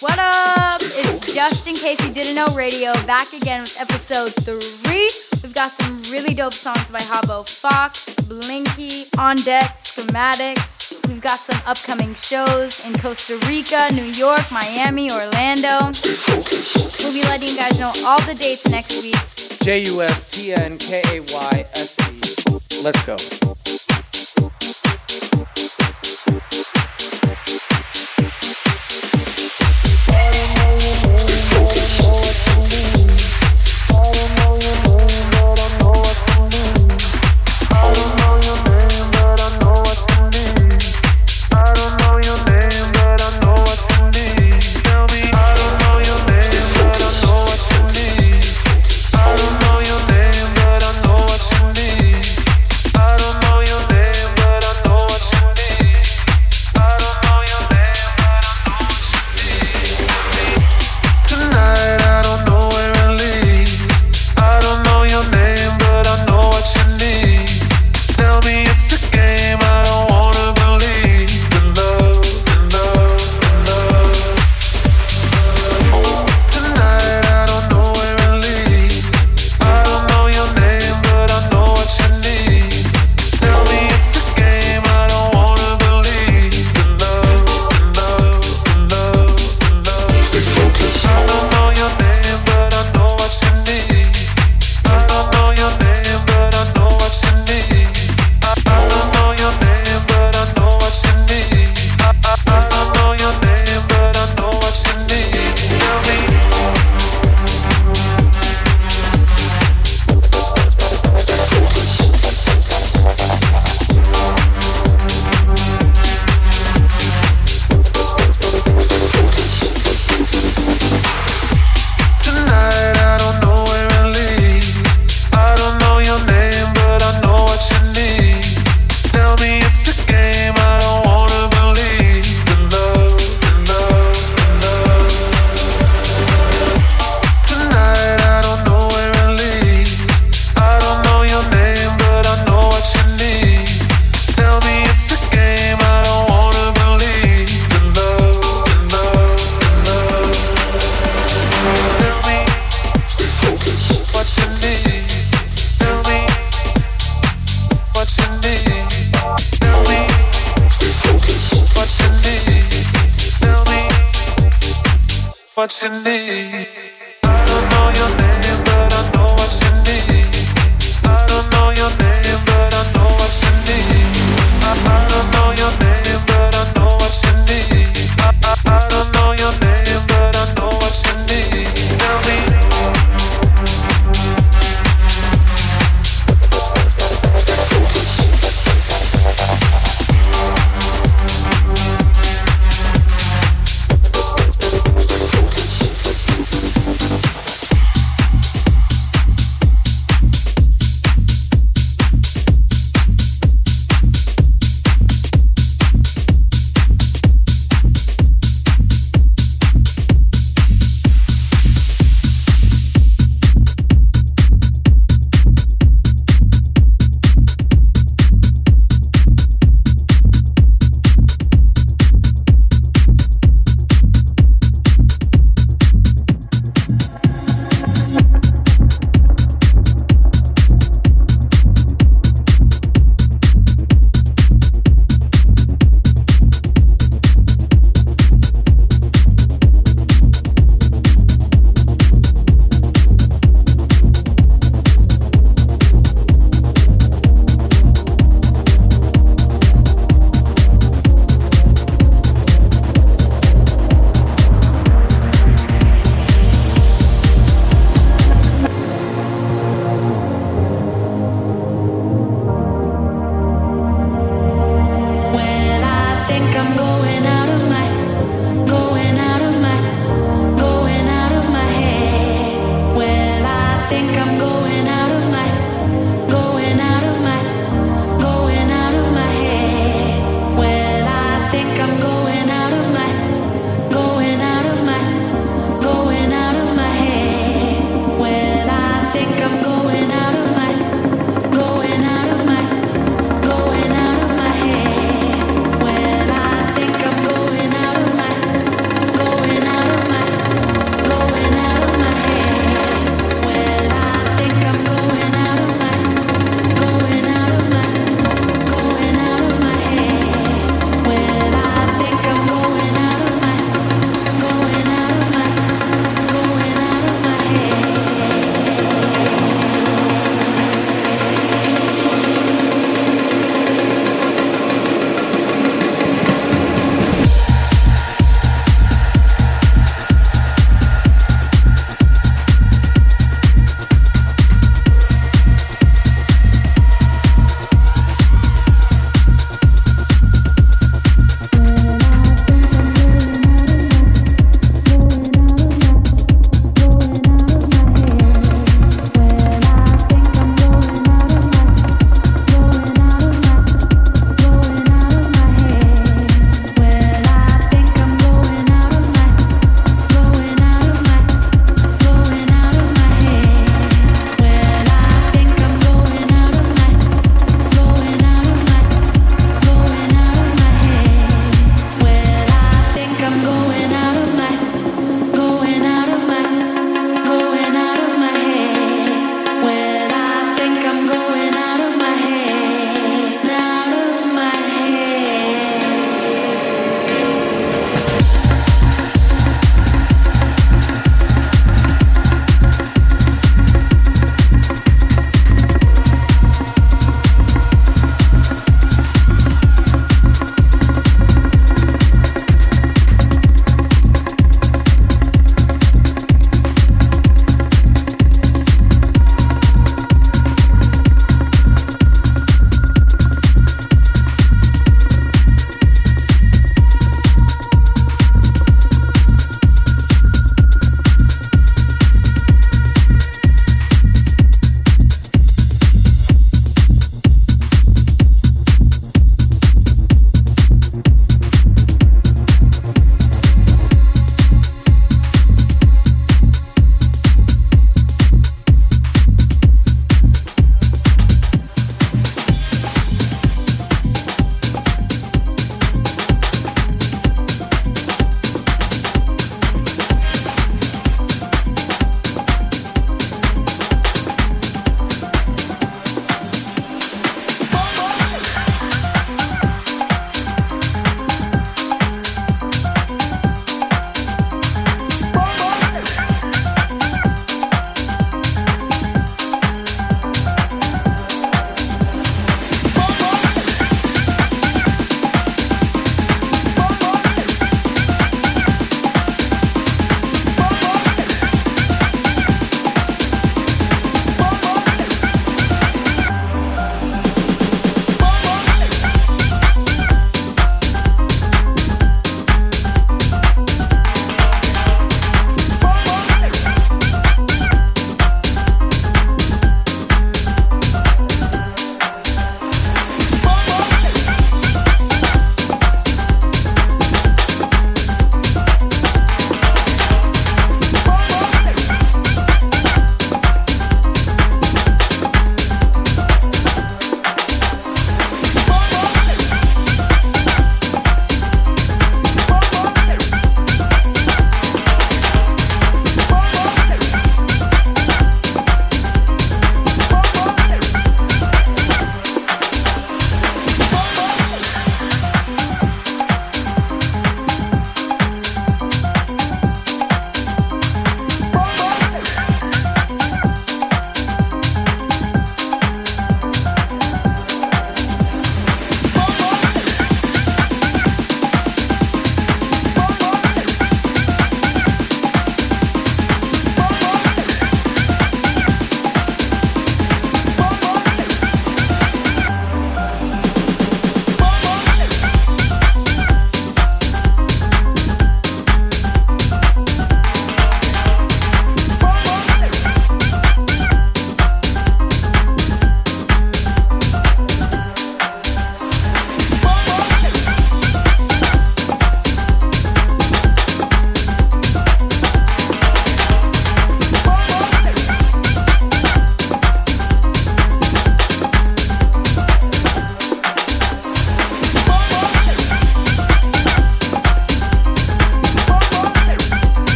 What up? It's Just In Case You Didn't Know Radio back again with episode three. We've got some really dope songs by Habbo Foxx, Blinkie, On Deck, Skemaddox. We've got some upcoming shows in Costa Rica, New York, Miami, Orlando. We'll be letting you guys know all the dates next week. J U S T N K A Y S E. Let's go.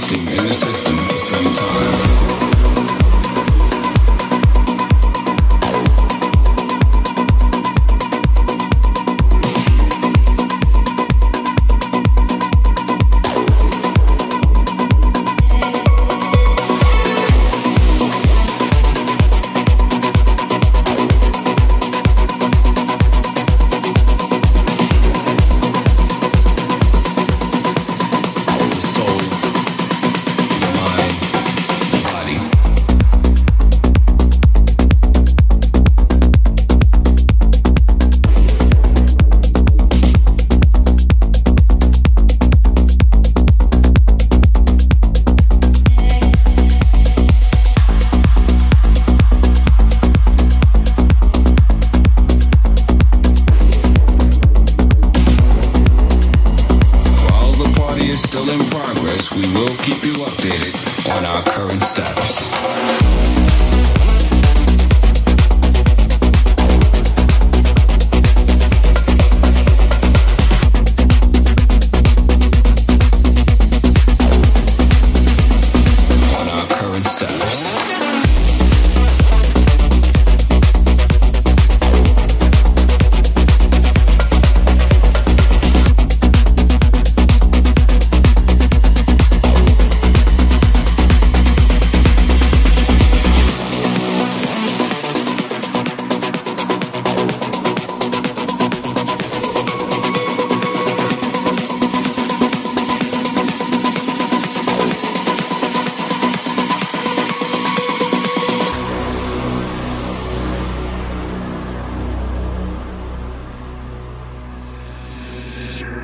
existing in the system for some time.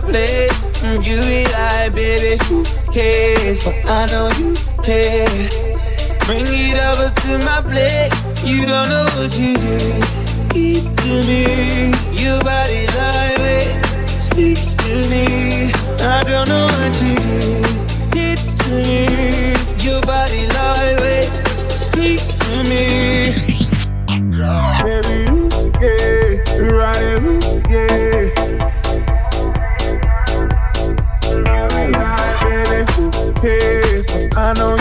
Place. Mm, you be like, baby, who cares? But I know you care. Bring it over to my plate. You don't know what you did. Eat to me. Your body like it speaks to me. I don't know what you did. It to me. Your body like it speaks to me. Baby, yeah, right, yeah. Baby, I know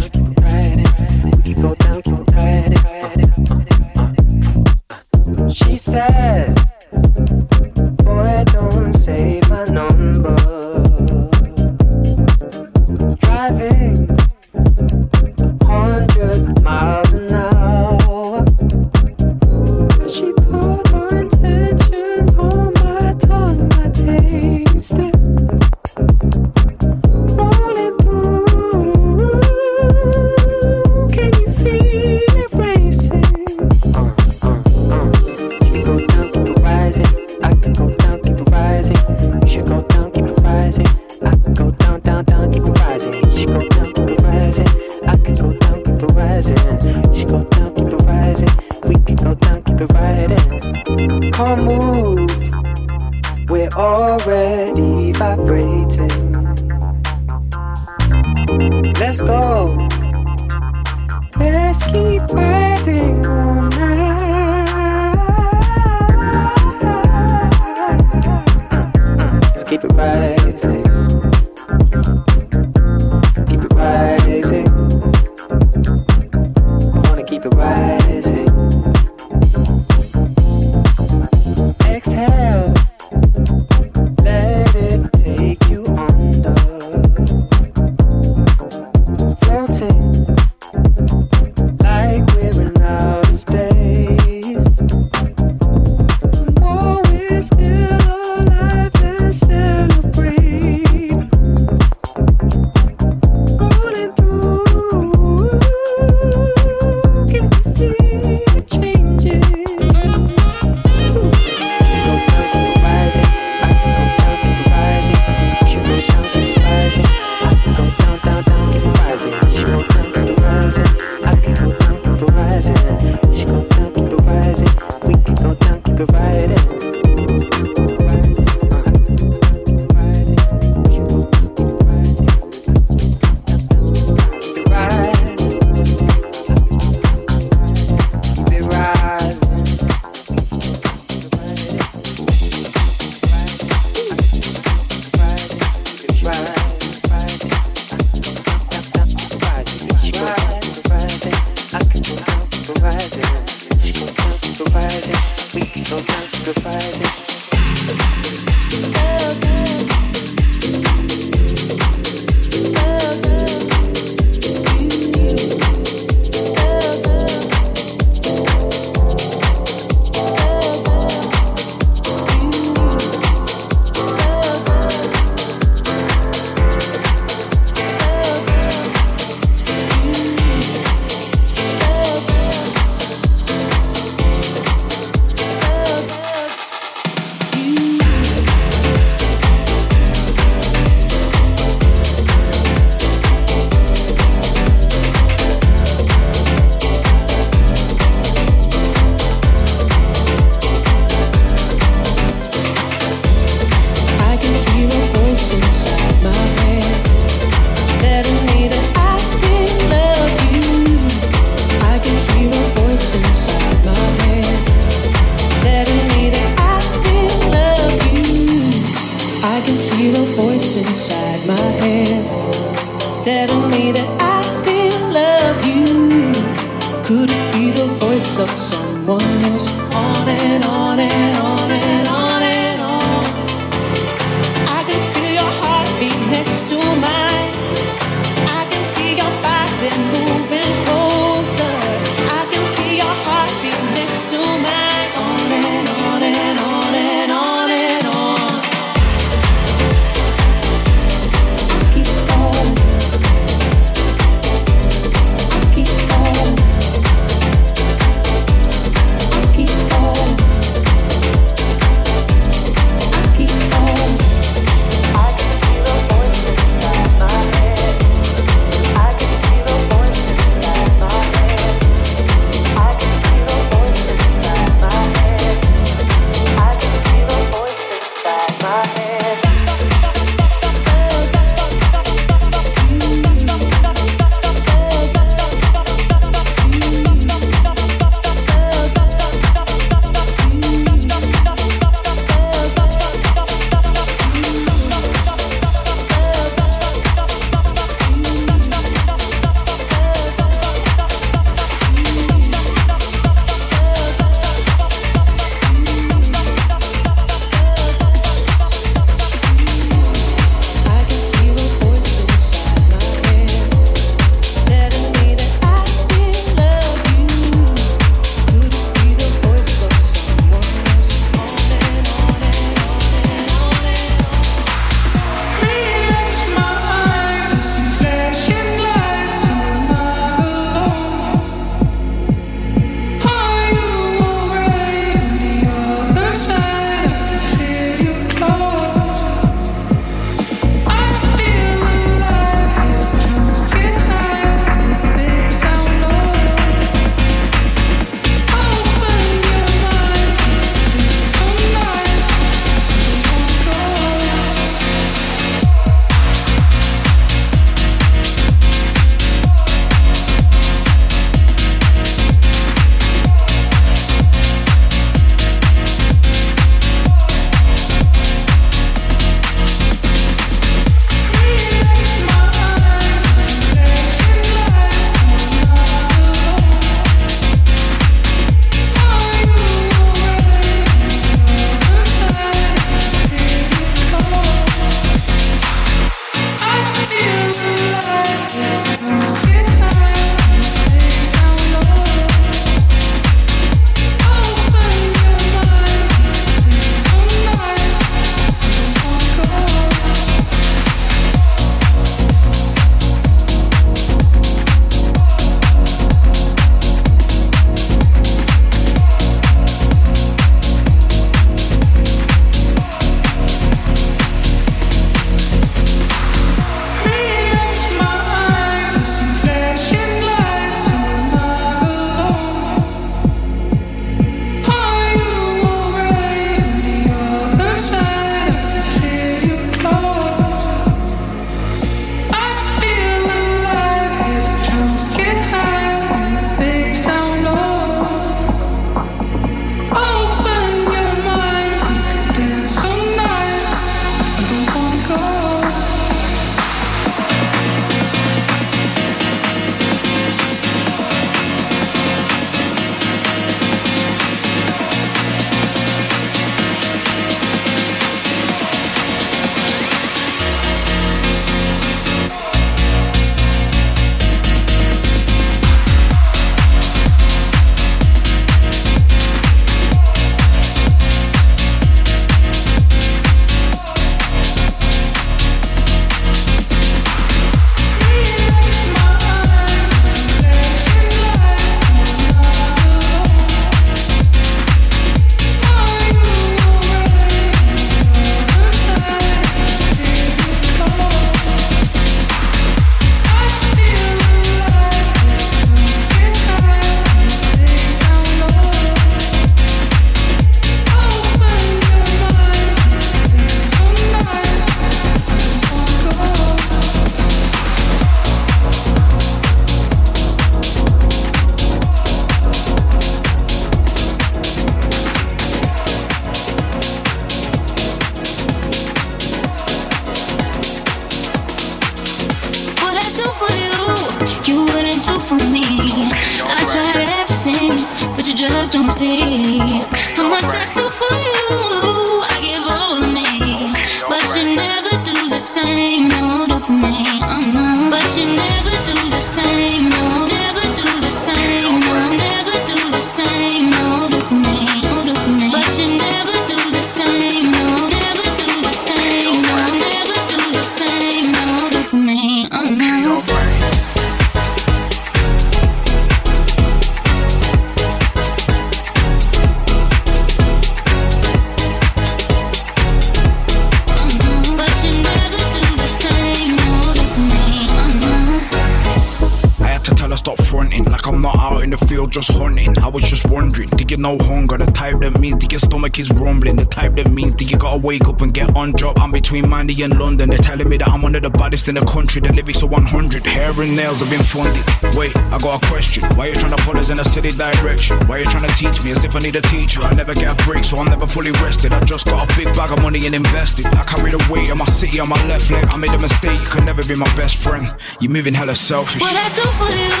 grumbling. The type that means that you gotta wake up and get on job. I'm between Mandy and London. They're telling me that I'm one of the baddest in the country. The lyrics are 100. Hair and nails have been funded. Wait, I got a question. Why you trying to put us in a city direction? Why you trying to teach me as if I need a teacher? I never get a break, so I'm never fully rested. I just got a big bag of money and invested. I carry the weight of my city on my left leg. I made a mistake. You could never be my best friend. You're moving hella selfish. What I do for you,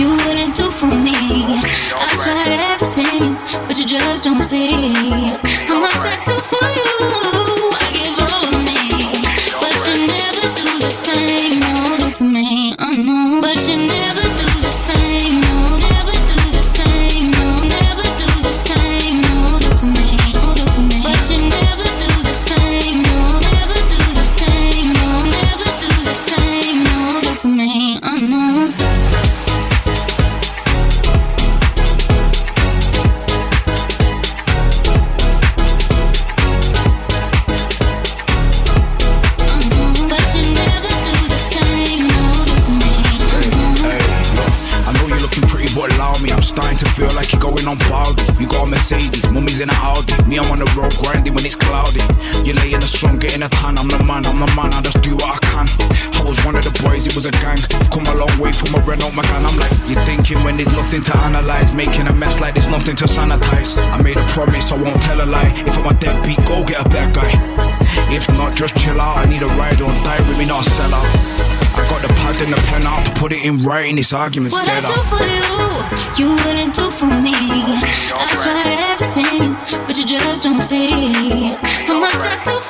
you wouldn't do for me. I tried everything, but you just don't see. How much I do for you? paralyzed. Making a mess like there's nothing to sanitize. I made a promise, I won't tell a lie. If I'm a deadbeat, go get a bad guy. If not, just chill out. I need a ride on die with me, not sell out. I got the pad and the pen out to put it in writing. This argument's what dead. What I do for you, you wouldn't do for me. I tried everything, but you just don't see how much I do for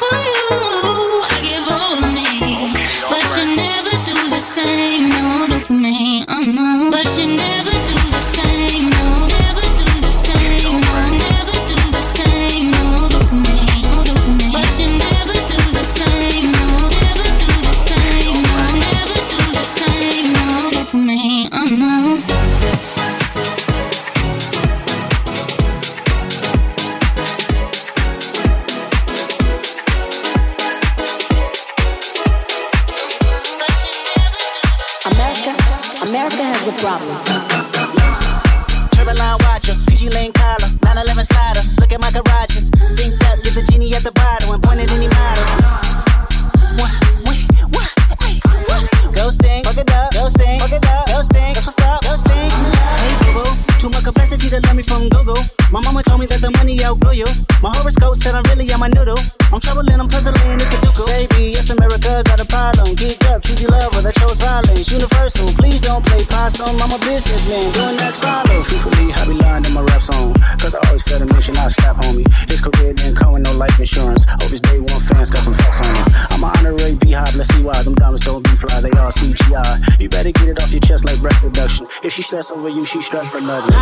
she stressed for nothing.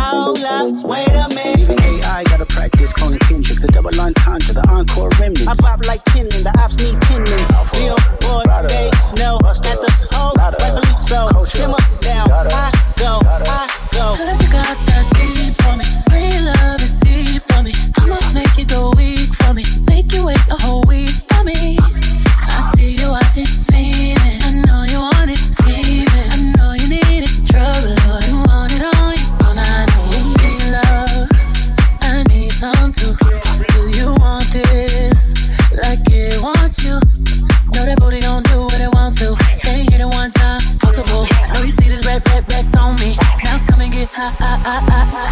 I, I,